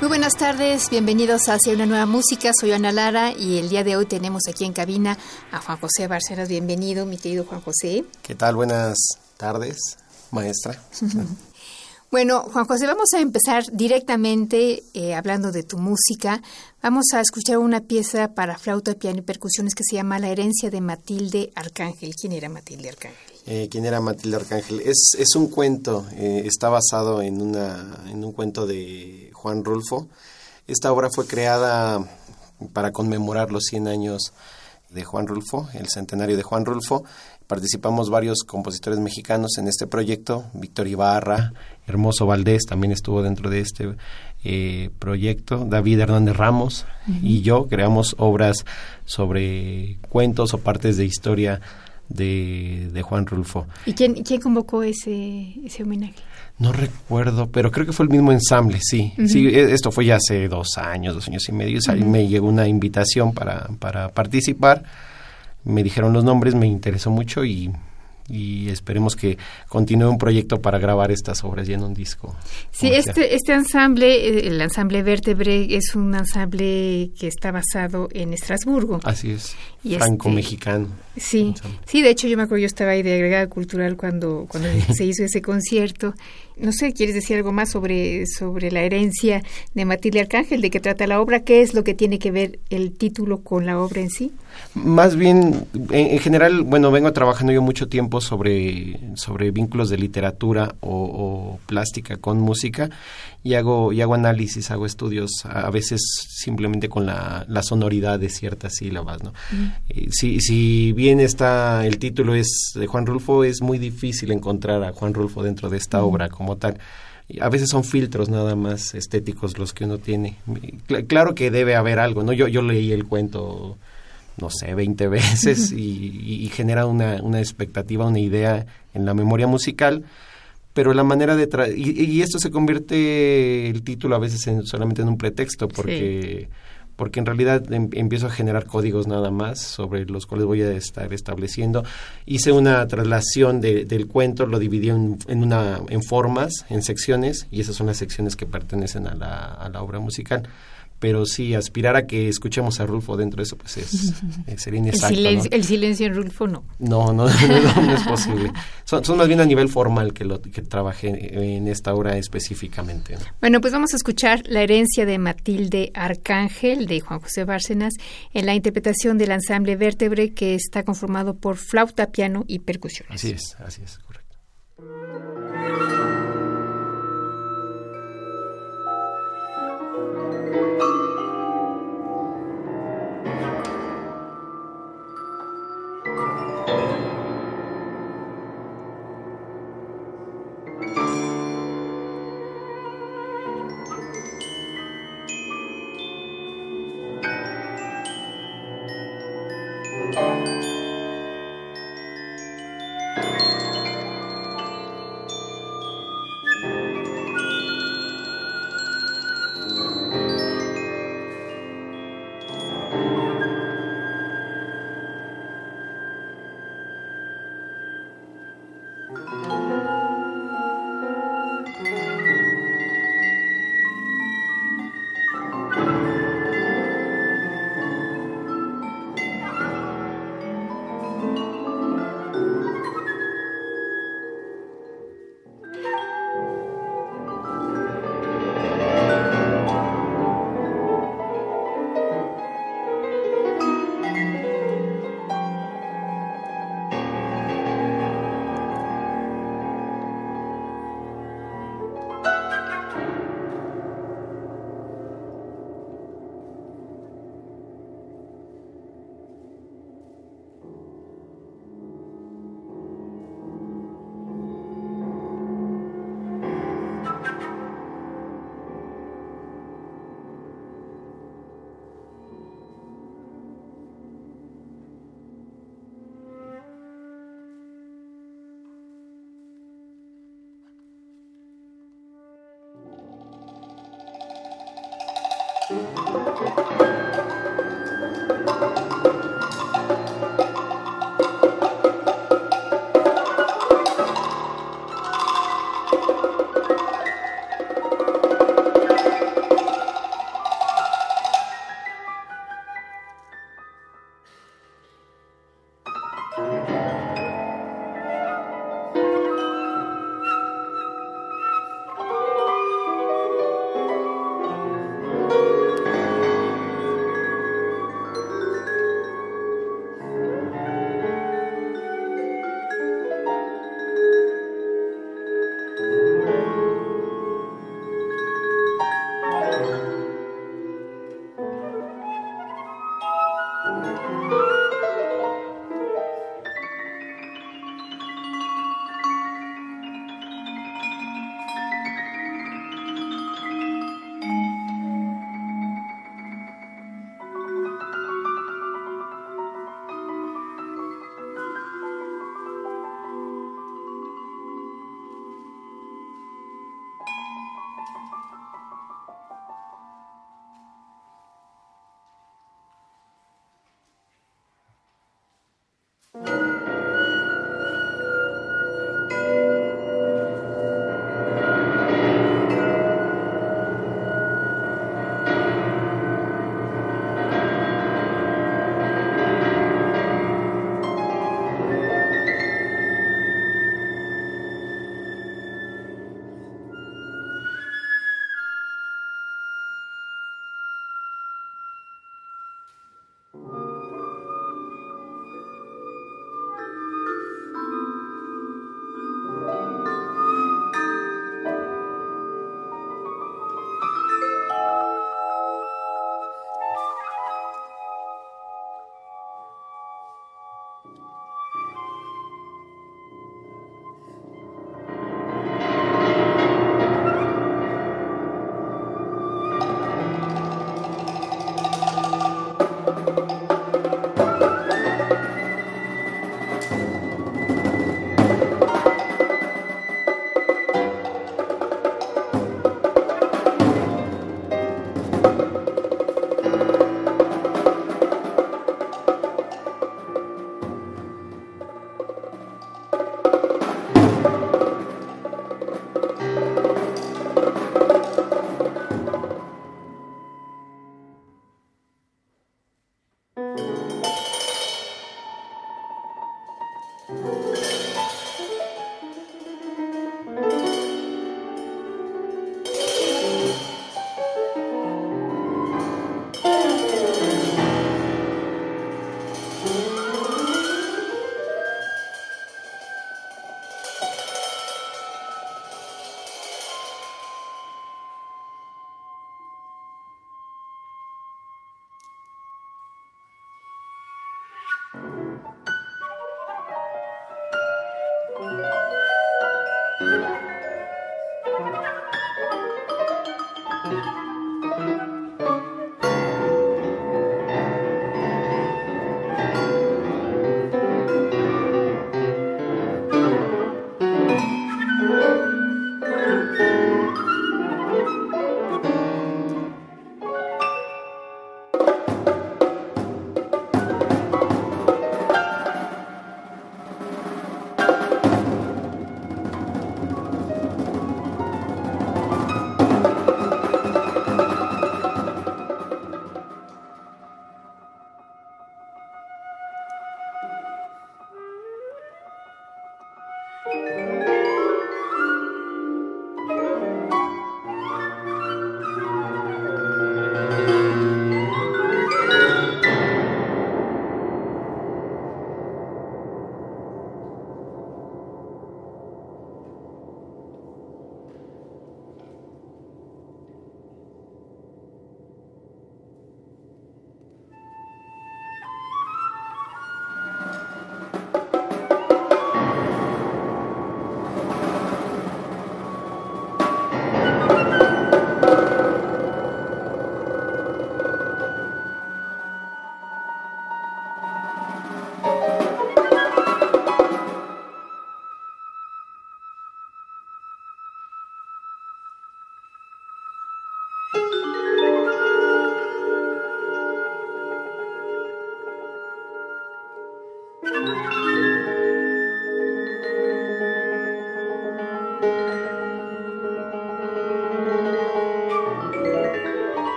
Muy buenas tardes, bienvenidos a Hacia una nueva música. Soy Ana Lara y el día de hoy tenemos aquí en cabina a Juan José Barceras. Bienvenido, mi querido Juan José. ¿Qué tal? Buenas tardes, maestra. Bueno, Juan José, vamos a empezar directamente eh, hablando de tu música. Vamos a escuchar una pieza para flauta, piano y percusiones que se llama La herencia de Matilde Arcángel. ¿Quién era Matilde Arcángel? Eh, ¿Quién era Matilde Arcángel? Es, es un cuento, eh, está basado en, una, en un cuento de Juan Rulfo. Esta obra fue creada para conmemorar los 100 años de Juan Rulfo, el centenario de Juan Rulfo. Participamos varios compositores mexicanos en este proyecto. Víctor Ibarra, Hermoso Valdés también estuvo dentro de este eh, proyecto. David Hernández Ramos y yo creamos obras sobre cuentos o partes de historia de, de Juan Rulfo. ¿Y quién, quién convocó ese, ese homenaje? No recuerdo, pero creo que fue el mismo ensamble, sí. Sí, e- esto fue ya hace dos años, dos años y medio. Ahí me llegó una invitación para, para participar. Me dijeron los nombres, me interesó mucho y, y esperemos que continúe un proyecto para grabar estas obras ya en un disco. Sí, comercial. este, este ensamble, eh, el ensamble Vértebre, es un ensamble que está basado en Estrasburgo. Así es, Y franco-mexicano. Sí, ensamble. sí, de hecho yo me acuerdo, yo estaba ahí de agregada cultural cuando, cuando se hizo ese concierto. No sé, ¿quieres decir algo más sobre, sobre la herencia de Matilde Arcángel? ¿De qué trata la obra? ¿Qué es lo que tiene que ver el título con la obra en sí? Más bien, en, en general, bueno, vengo trabajando yo mucho tiempo sobre, sobre vínculos de literatura o plástica con música y hago, y hago análisis, hago estudios, a, veces simplemente con la, la sonoridad de ciertas sílabas, ¿no? Eh, si, si bien está, el título es de Juan Rulfo, es muy difícil encontrar a Juan Rulfo dentro de esta obra como tal. A veces son filtros nada más estéticos los que uno tiene. Cl- claro que debe haber algo, ¿no? Yo, yo leí el cuento no sé, 20 veces y, y- y genera una, una expectativa, una idea en la memoria musical, pero la manera de... tra- y, y esto se convierte el título a veces en, solamente en un pretexto, porque, porque en realidad em- empiezo a generar códigos nada más sobre los cuales voy a estar estableciendo. Hice una traslación de- del cuento, lo dividí en, en, una, en formas, en secciones, y esas son las secciones que pertenecen a la, a la obra musical pero sí aspirar a que escuchemos a Rulfo dentro de eso pues es, eh, sería El inexacto silencio, ¿no? el silencio en Rulfo no. No, no, no, no es posible. Son, son más bien a nivel formal que lo que trabajé en esta obra específicamente. ¿no? Bueno, pues vamos a escuchar La herencia de Matilde Arcángel de Juan José Bárcenas en la interpretación del ensamble Vértebre que está conformado por flauta, piano y percusiones. Así es, así es, correcto.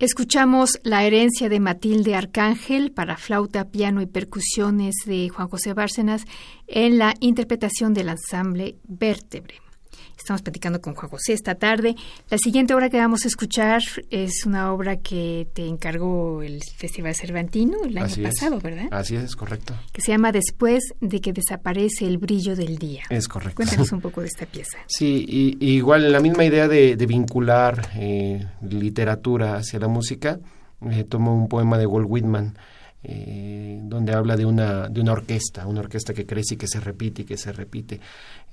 Escuchamos la herencia de Matilde Arcángel para flauta, piano y percusiones de Juan José Bárcenas en la interpretación del ensamble Vértebre. Estamos platicando con Juan José esta tarde. La siguiente obra que vamos a escuchar es una obra que te encargó el Festival Cervantino el año pasado, ¿verdad? Así es, correcto. Que se llama Después de que desaparece el brillo del día. Es correcto. Cuéntanos un poco de esta pieza. Sí, y, igual la misma idea de, vincular eh, literatura hacia la música, eh, tomo un poema de Walt Whitman eh, donde habla de una, de una orquesta, una orquesta que crece y que se repite y que se repite.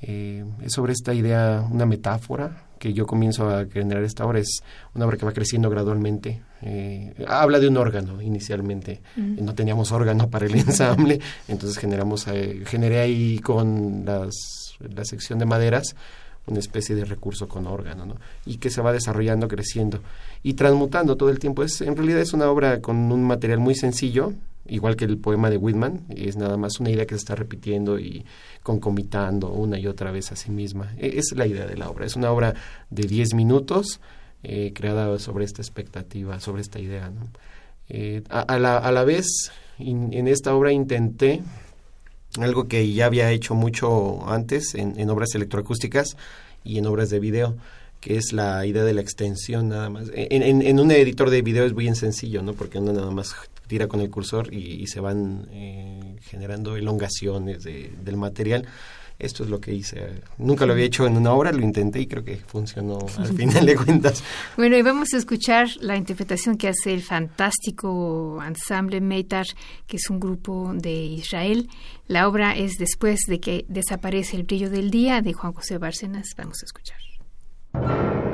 Eh, es sobre esta idea, una metáfora que yo comienzo a generar esta obra, es una obra que va creciendo gradualmente. Eh, habla de un órgano inicialmente, no teníamos órgano para el ensamble, entonces generamos, generé ahí con las, la sección de maderas una especie de recurso con órgano, ¿no? Y que se va desarrollando, creciendo y transmutando todo el tiempo. Es, en realidad es una obra con un material muy sencillo, igual que el poema de Whitman, es nada más una idea que se está repitiendo y concomitando una y otra vez a sí misma. E, es la idea de la obra. Es una obra de 10 minutos eh, creada sobre esta expectativa, sobre esta idea. Eh, a, la, a la vez, en esta obra intenté algo que ya había hecho mucho antes en, obras electroacústicas y en obras de video, que es la idea de la extensión nada más. En, un editor de video es muy sencillo, ¿no? Porque uno nada más tira con el cursor y, se van eh, generando elongaciones del material. Esto es lo que hice. Nunca lo había hecho en una obra, lo intenté y creo que funcionó al final de cuentas. Bueno, y vamos a escuchar la interpretación que hace el fantástico ensamble Meitar, que es un grupo de Israel. La obra es Después de que desaparece el brillo del día de Juan José Bárcenas. Vamos a escuchar.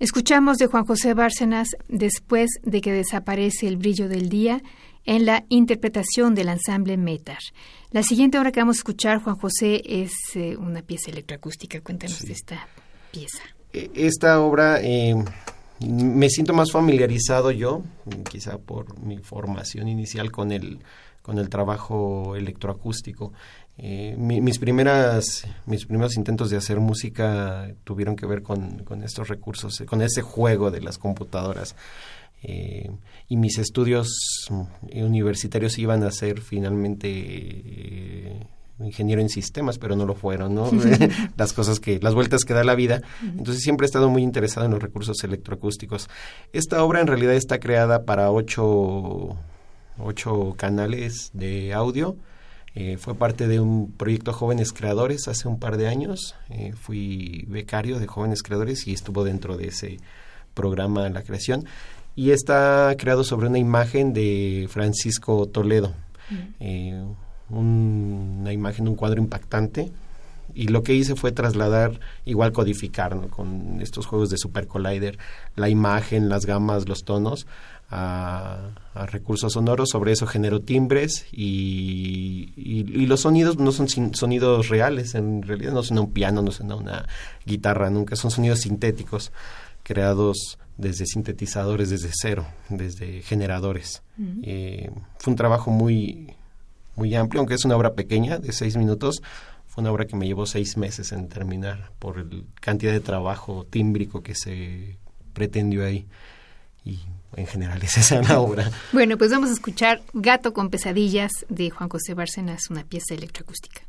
Escuchamos de Juan José Bárcenas después de que desaparece el brillo del día en la interpretación del ensamble Metar. La siguiente obra que vamos a escuchar, Juan José, es eh, una pieza electroacústica. Cuéntanos de esta pieza. E, esta obra eh, me siento más familiarizado yo, quizá por mi formación inicial con el, con el trabajo electroacústico. Eh, mis primeras mis primeros intentos de hacer música tuvieron que ver con, con estos recursos con ese juego de las computadoras eh, y mis estudios universitarios iban a ser finalmente eh, ingeniero en sistemas, pero no lo fueron, ¿no? las cosas que, las vueltas que da la vida. Entonces siempre he estado muy interesado en los recursos electroacústicos. Esta obra en realidad está creada para ocho, ocho canales de audio. Eh, fue parte de un proyecto Jóvenes Creadores hace un par de años. Eh, fui becario de Jóvenes Creadores y estuvo dentro de ese programa la creación. Y está creado sobre una imagen de Francisco Toledo una imagen, un cuadro impactante. Y lo que hice fue trasladar, igual codificar, con estos juegos de Super Collider, la imagen, las gamas, los tonos, a, recursos sonoros. Sobre eso genero timbres y, y, los sonidos no son sonidos reales, en realidad no suena un piano, no suena una guitarra, nunca son sonidos sintéticos creados desde sintetizadores, desde cero, desde generadores. Eh, fue un trabajo muy muy amplio, aunque es una obra pequeña de seis minutos, una obra que me llevó seis meses en terminar por la cantidad de trabajo tímbrico que se pretendió ahí. Y en general es esa la obra. Bueno, pues vamos a escuchar Gato con pesadillas de Juan José Bárcenas, una pieza electroacústica.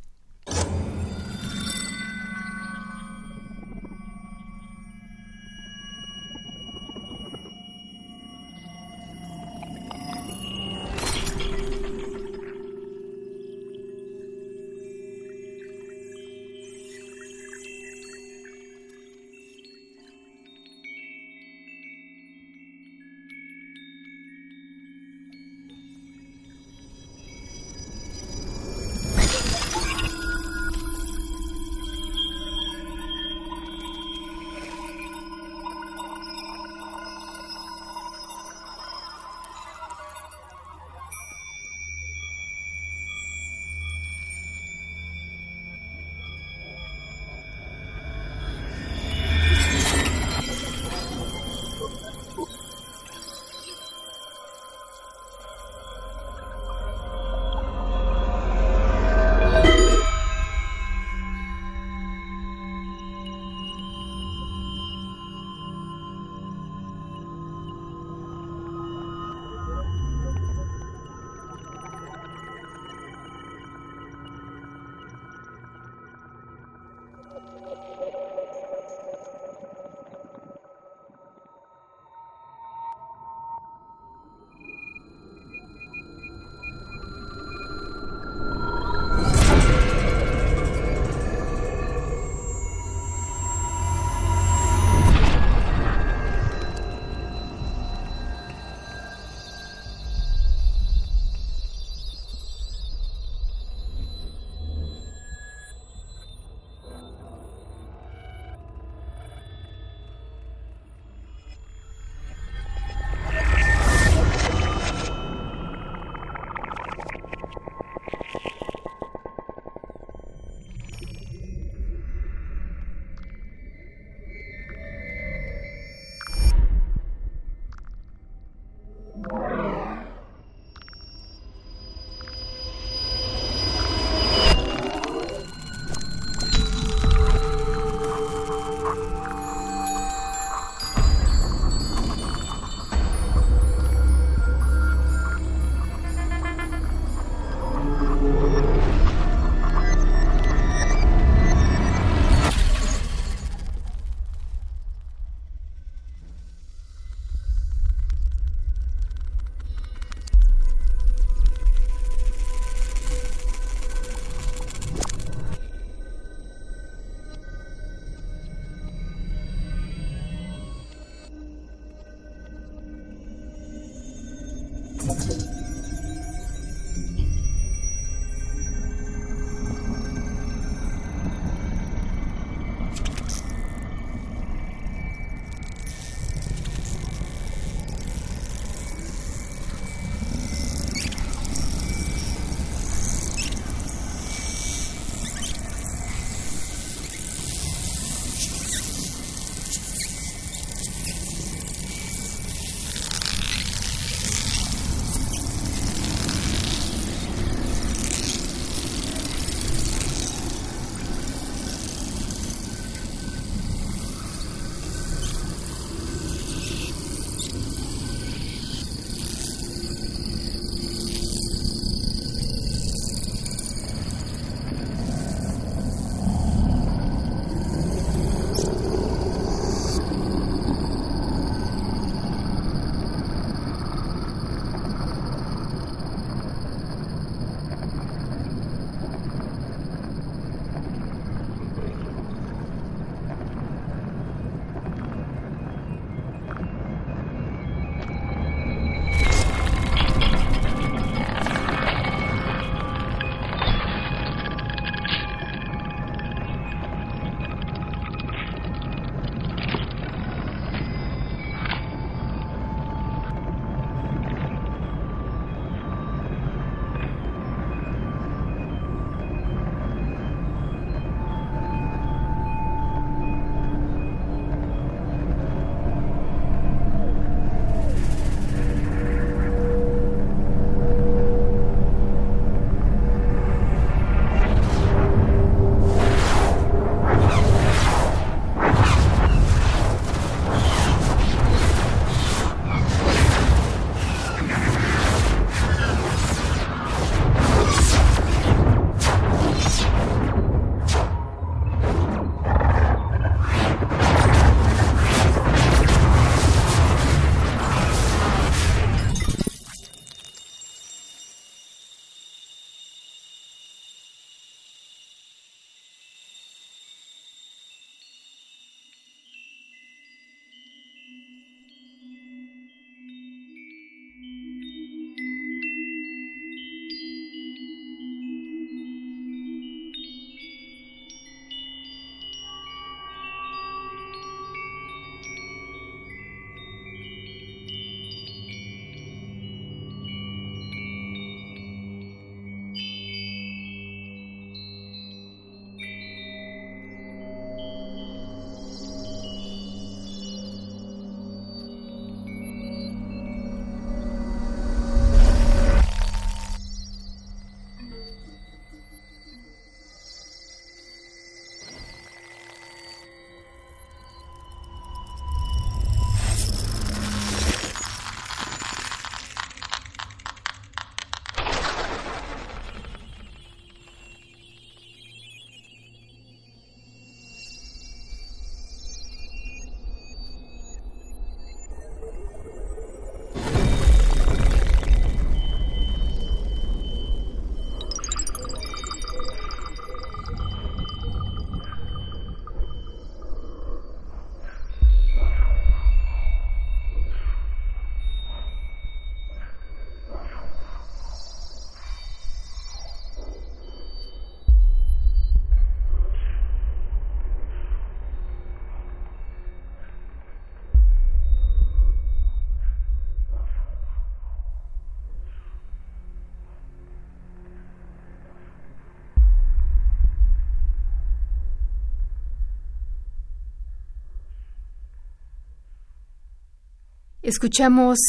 Escuchamos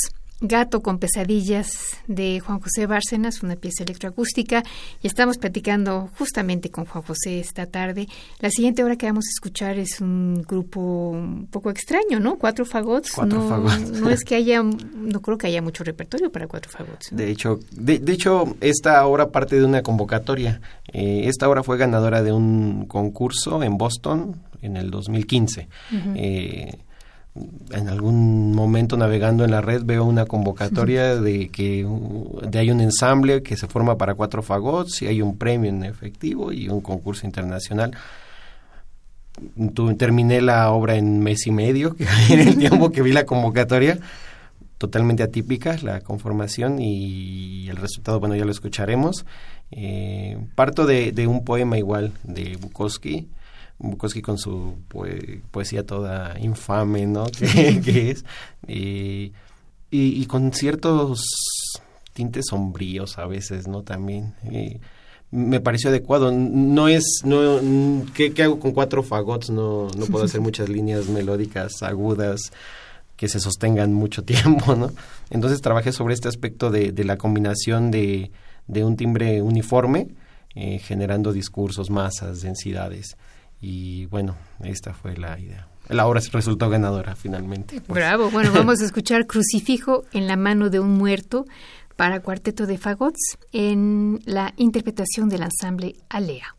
Gato con pesadillas de Juan José Bárcenas, una pieza electroacústica, y estamos platicando justamente con Juan José esta tarde. La siguiente hora que vamos a escuchar es un grupo un poco extraño, ¿no? Cuatro fagots. Cuatro no, fagots. no es que haya, no creo que haya mucho repertorio para cuatro fagots. ¿no? De hecho, de, de hecho, esta obra parte de una convocatoria. Eh, esta obra fue ganadora de un concurso en Boston en el 2015. Ujú. Eh, en algún momento navegando en la red veo una convocatoria de que de hay un ensamble que se forma para cuatro fagots y hay un premio en efectivo y un concurso internacional. Tu- terminé la obra en mes y medio, que en el tiempo que vi la convocatoria, totalmente atípica la conformación y el resultado, bueno, ya lo escucharemos. Eh, parto de, de un poema igual de Bukowski, Bukowski con su poe- poesía toda infame, ¿no? que, que es. y, y con ciertos tintes sombríos a veces, ¿no? También. me pareció adecuado. No es, no, ¿qué, qué hago con cuatro fagots? No, no puedo hacer muchas líneas melódicas agudas que se sostengan mucho tiempo, ¿no? Entonces trabajé sobre este aspecto de, de la combinación de, de un timbre uniforme, eh, generando discursos, masas, densidades. Y bueno, esta fue la idea. La obra resultó ganadora finalmente. pues. Bravo. Bueno, vamos a escuchar Crucifijo en la mano de un muerto para cuarteto de fagots en la interpretación del ensamble Alea.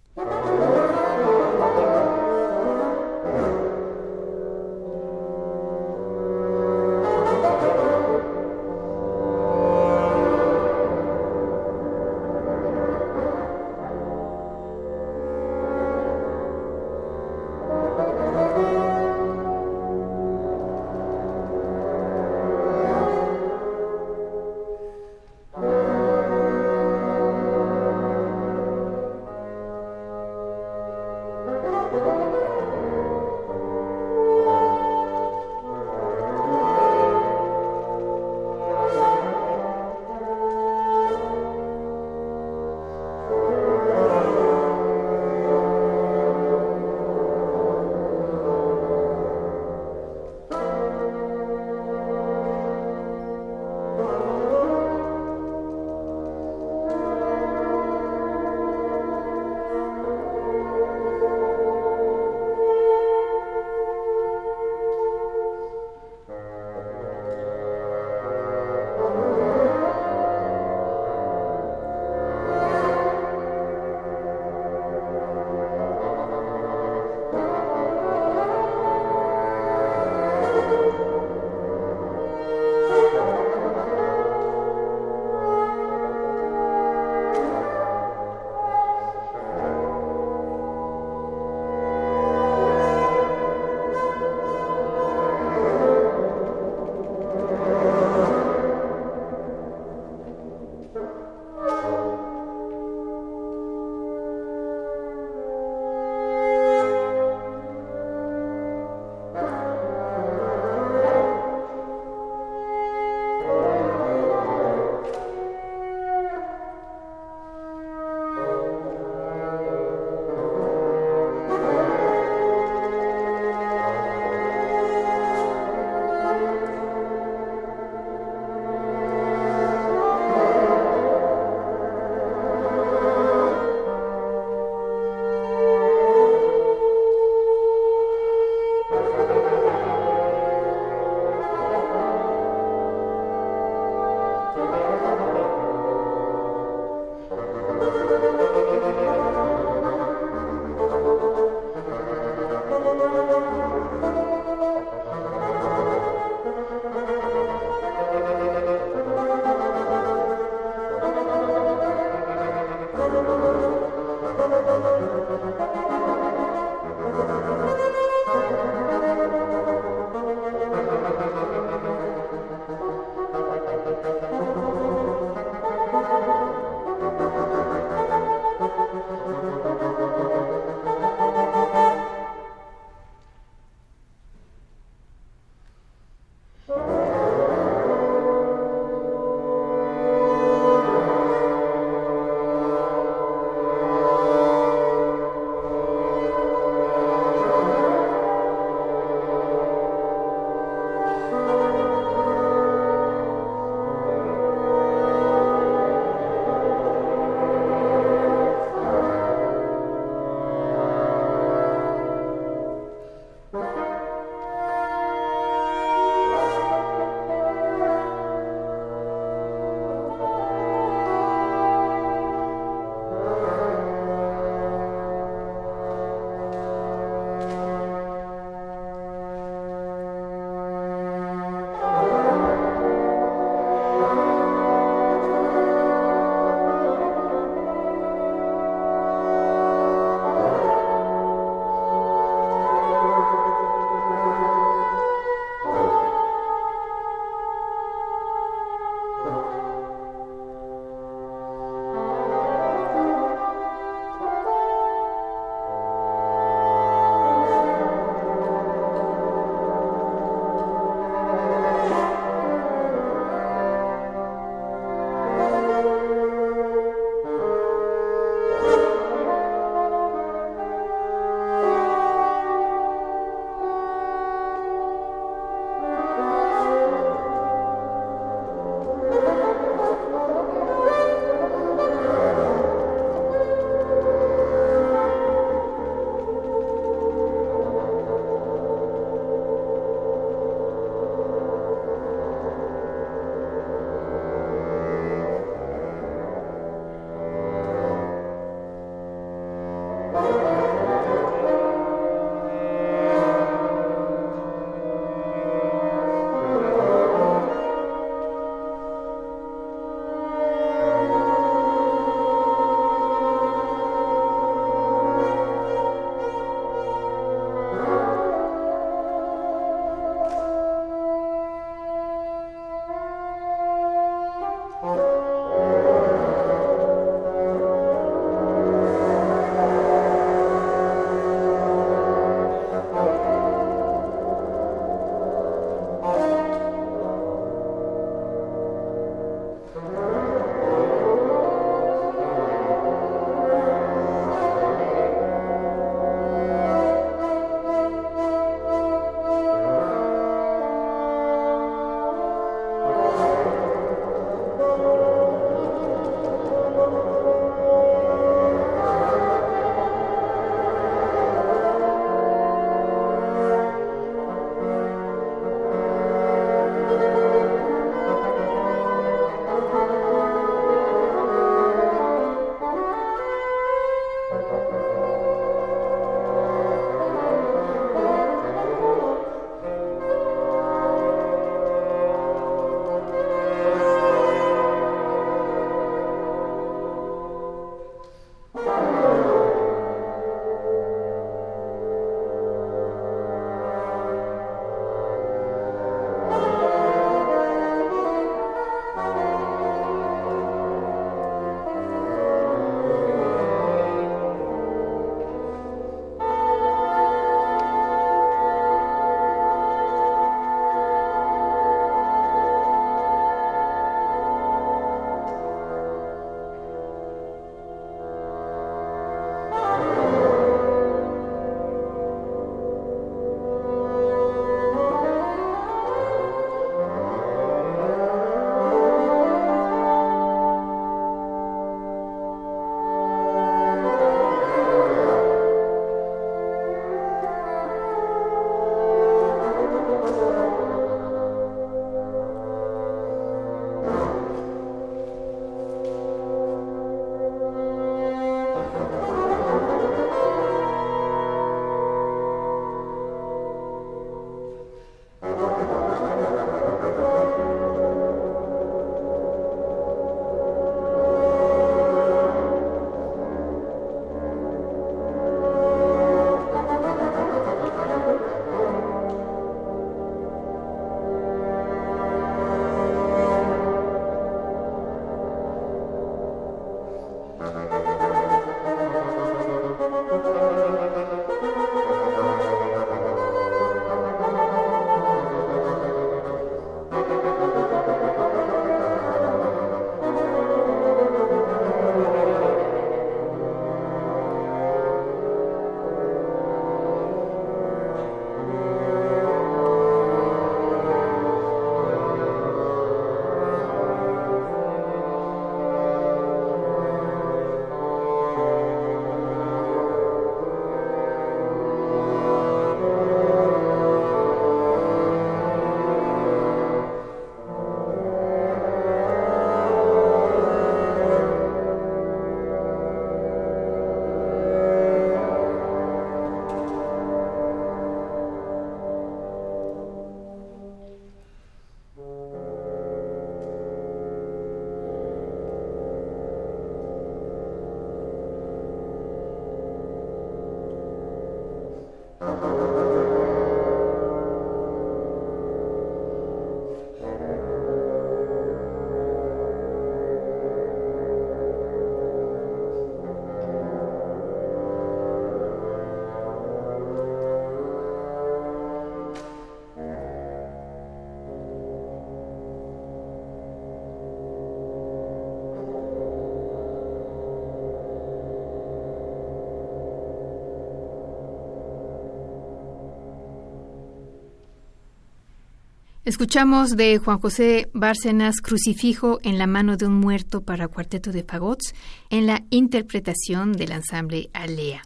Escuchamos de Juan José Bárcenas Crucifijo en la mano de un muerto para cuarteto de fagots en la interpretación del ensamble Alea.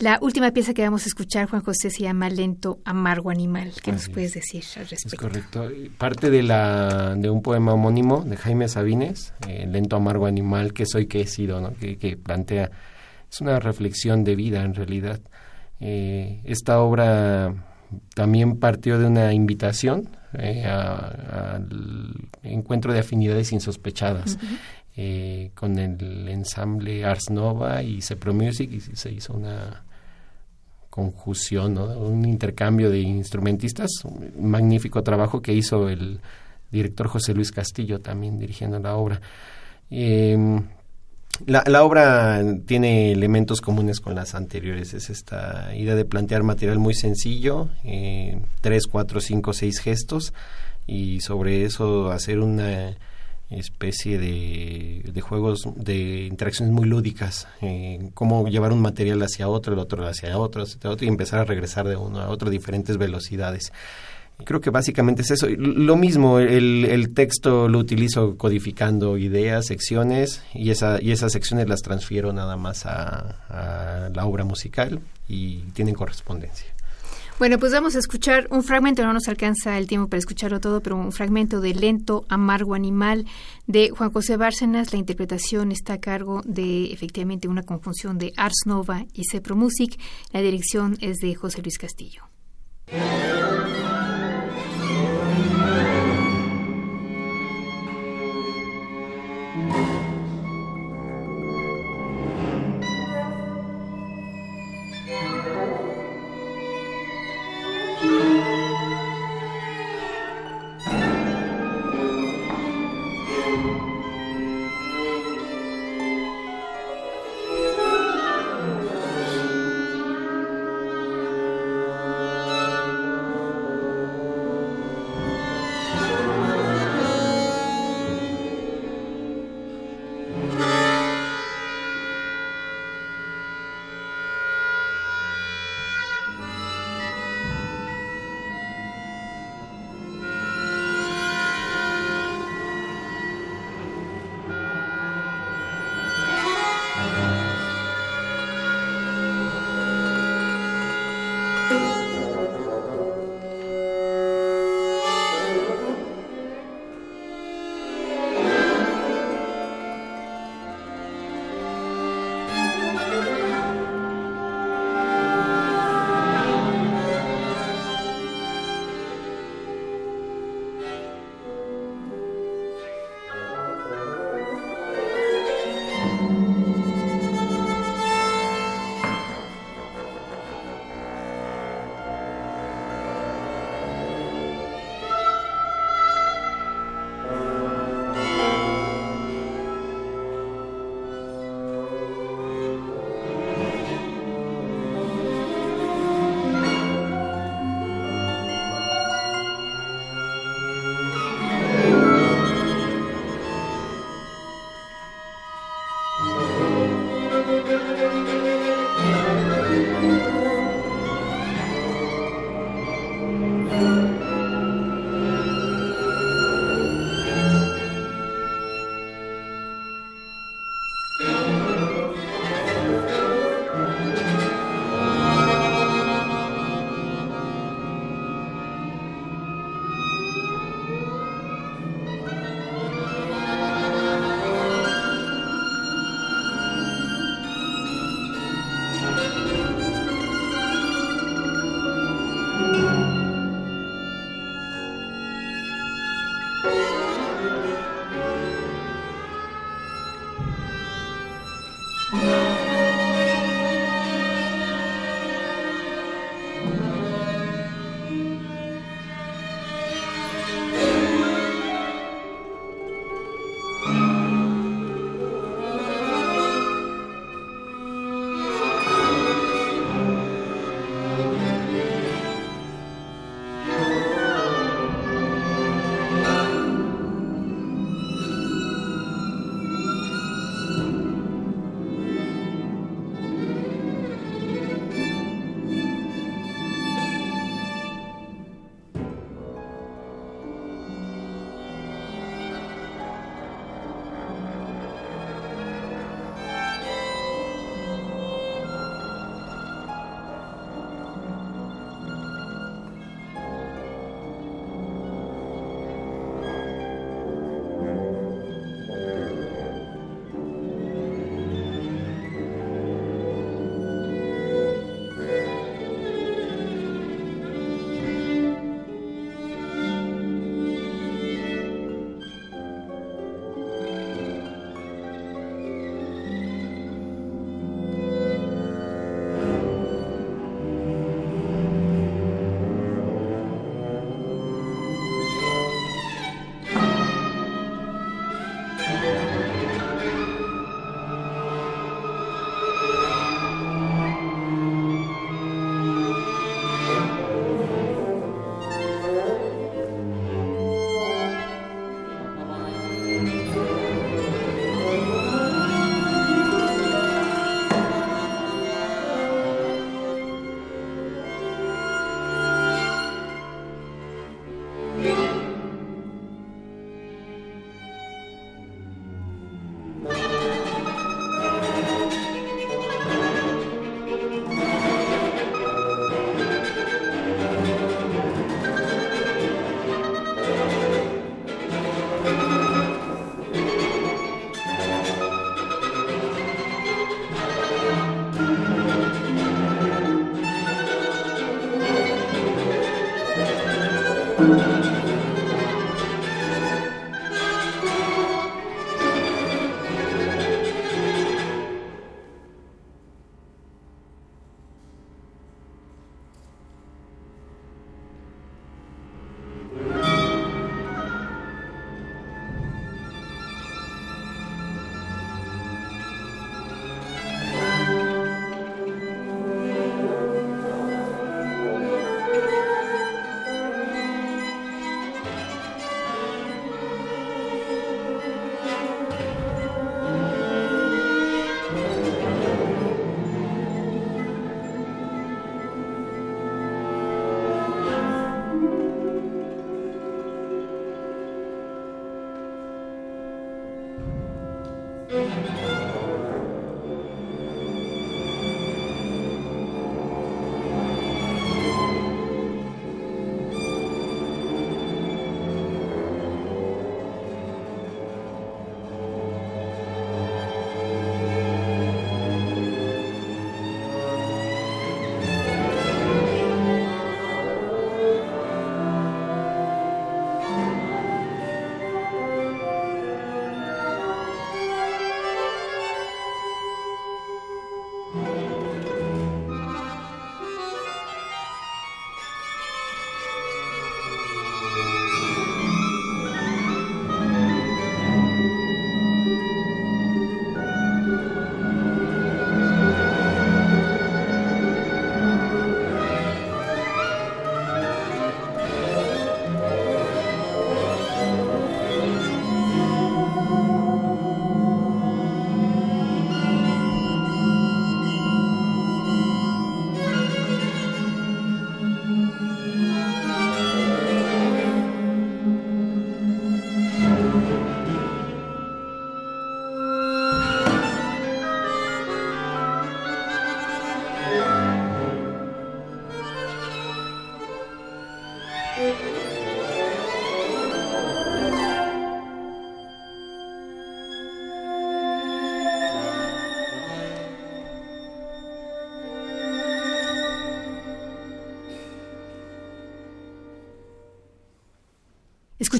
La última pieza que vamos a escuchar, Juan José, se llama Lento Amargo Animal. ¿Qué nos puedes decir al respecto? Es correcto. Parte de, la, de un poema homónimo de Jaime Sabines, eh, Lento Amargo Animal, que soy, que he sido, ¿no? que, que plantea, es una reflexión de vida en realidad. Eh, esta obra también partió de una invitación eh, al encuentro de afinidades insospechadas. Eh, con el ensamble Ars Nova y Cepro Music y se hizo una conjunción, un intercambio de instrumentistas, un magnífico trabajo que hizo el director José Luis Castillo también dirigiendo la obra. Em, la, la, obra tiene elementos comunes con las anteriores. Es esta idea de plantear material muy sencillo, eh, tres, cuatro, cinco, seis gestos, y sobre eso hacer una especie de, de, juegos de interacciones muy lúdicas, eh, cómo llevar un material hacia otro, el otro hacia otro, hacia otro y empezar a regresar de uno a otro a diferentes velocidades. Creo que básicamente es eso. Lo mismo, el, el texto lo utilizo codificando ideas, secciones, y, esa, y esas secciones las transfiero nada más a, a la obra musical y tienen correspondencia. Bueno, pues vamos a escuchar un fragmento, no nos alcanza el tiempo para escucharlo todo, pero un fragmento de Lento, Amargo Animal de Juan José Bárcenas. La interpretación está a cargo de efectivamente una conjunción de Ars Nova y Cepro Music. La dirección es de José Luis Castillo.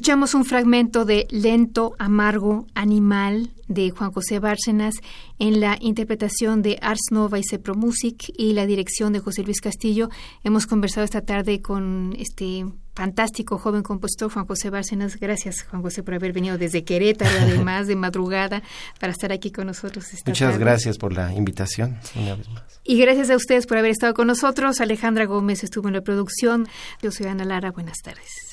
Escuchamos un fragmento de Lento, Amargo, Animal de Juan José Bárcenas en la interpretación de Ars Nova y Cepro Music y la dirección de José Luis Castillo. Hemos conversado esta tarde con este fantástico joven compositor Juan José Bárcenas. Gracias, Juan José, por haber venido desde Querétaro, además de madrugada, para estar aquí con nosotros. Esta Muchas gracias por la invitación, una vez más. Y gracias a ustedes por haber estado con nosotros. Alejandra Gómez estuvo en la producción. Yo soy Ana Lara. Buenas tardes.